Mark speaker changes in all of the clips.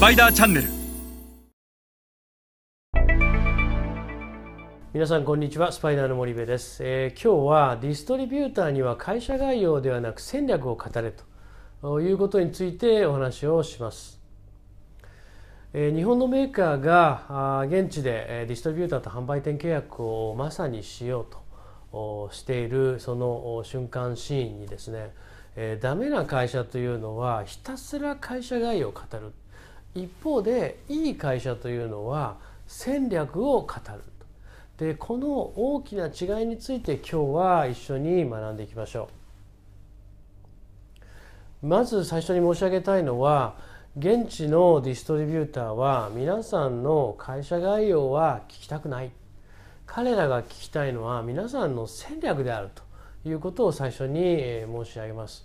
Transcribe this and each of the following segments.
Speaker 1: パイダーチャンネル。
Speaker 2: 皆さんこんにちは。スパイダーの森部です、えー今日はディストリビューターには会社概要ではなく戦略を語れということについてお話をします、えー日本のメーカーがあー現地でえーディストリビューターと販売店契約をまさにしようとおしているその瞬間シーンにですね、えーダメな会社というのはひたすら会社概要を語る。一方でいい会社というのは戦略を語る。でこの大きな違いについて今日は一緒に学んでいきましょう。まず最初に申し上げたいのは現地のディストリビューターは皆さんの会社概要は聞きたくない。彼らが聞きたいのは皆さんの戦略であるということを最初に申し上げます。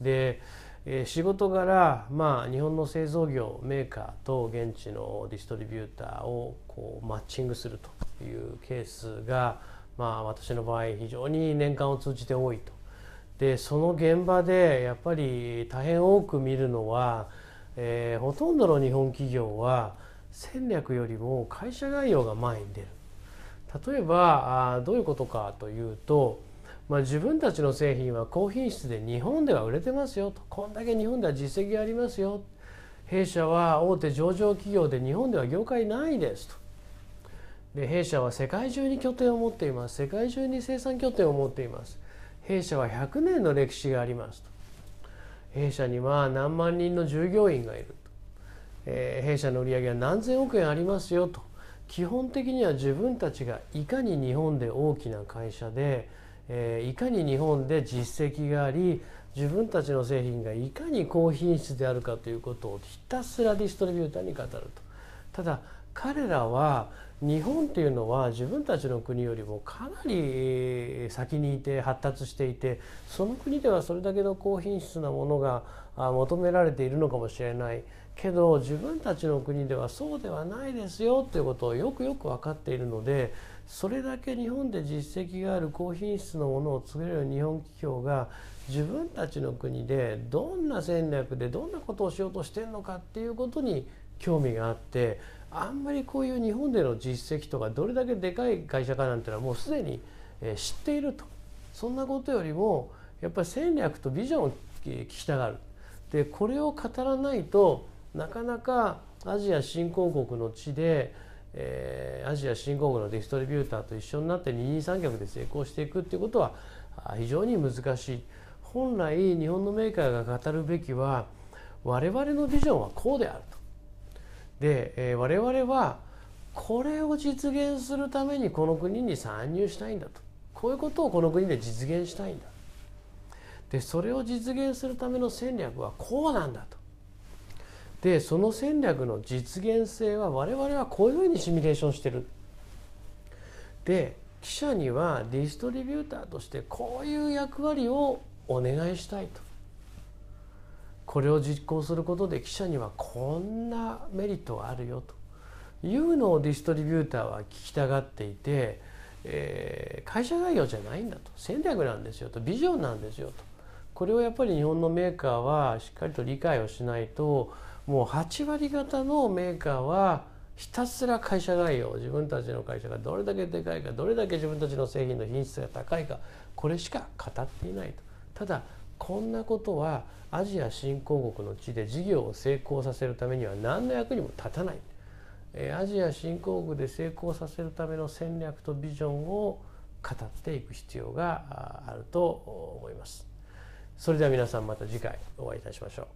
Speaker 2: でえ仕事柄、まあ、日本の製造業メーカーと現地のディストリビューターをこうマッチングするというケースが、まあ、私の場合非常に年間を通じて多いと。でその現場でやっぱり大変多く見るのは、えーほとんどの日本企業は戦略よりも会社概要が前に出る。例えばあどういうことかというと、まあ、自分たちの製品は高品質で日本では売れてますよと。こんだけ日本では実績がありますよ。弊社は大手上場企業で日本では業界ないですと。で弊社は世界中に拠点を持っています。世界中に生産拠点を持っています。弊社は100年の歴史がありますと。弊社には何万人の従業員がいると、えー弊社の売り上げは何千億円ありますよと。基本的には自分たちがいかに日本で大きな会社で、えーいかに日本で実績があり自分たちの製品がいかに高品質であるかということをひたすらディストリビューターに語ると。ただ彼らは日本っていうのは自分たちの国よりもかなり先にいて発達していてその国ではそれだけの高品質なものが求められているのかもしれないけど自分たちの国ではそうではないですよということをよくよく分かっているのでそれだけ日本で実績がある高品質のものを作れる日本企業が自分たちの国でどんな戦略でどんなことをしようとしてるのかっていうことに興味があってあんまりこういう日本での実績とかどれだけでかい会社かなんてのはもうすでに知っていると。そんなことよりもやっぱり戦略とビジョンを聞きたがる。でこれを語らないとなかなかアジア新興国の地で、えーアジア新興国のディストリビューターと一緒になって二人三脚で成功していくっていうことは非常に難しい。本来日本のメーカーが語るべきは我々のビジョンはこうであると。で、えー我々はこれを実現するためにこの国に参入したいんだと。こういうことをこの国で実現したいんだ。でそれを実現するための戦略はこうなんだと。でその戦略の実現性は我々はこういうふうにシミュレーションしてる。で記者にはディストリビューターとしてこういう役割をお願いしたいと。これを実行することで記者にはこんなメリットがあるよというのをディストリビューターは聞きたがっていて、えー会社概要じゃないんだと。戦略なんですよと。ビジョンなんですよと。これをやっぱり日本のメーカーはしっかりと理解をしないともう8割方のメーカーはひたすら会社概要自分たちの会社がどれだけでかいかどれだけ自分たちの製品の品質が高いかこれしか語っていないと。ただこんなことはアジア新興国の地で事業を成功させるためには何の役にも立たないえアジア新興国で成功させるための戦略とビジョンを語っていく必要がああると思います。それでは皆さんまた次回お会いいたしましょう。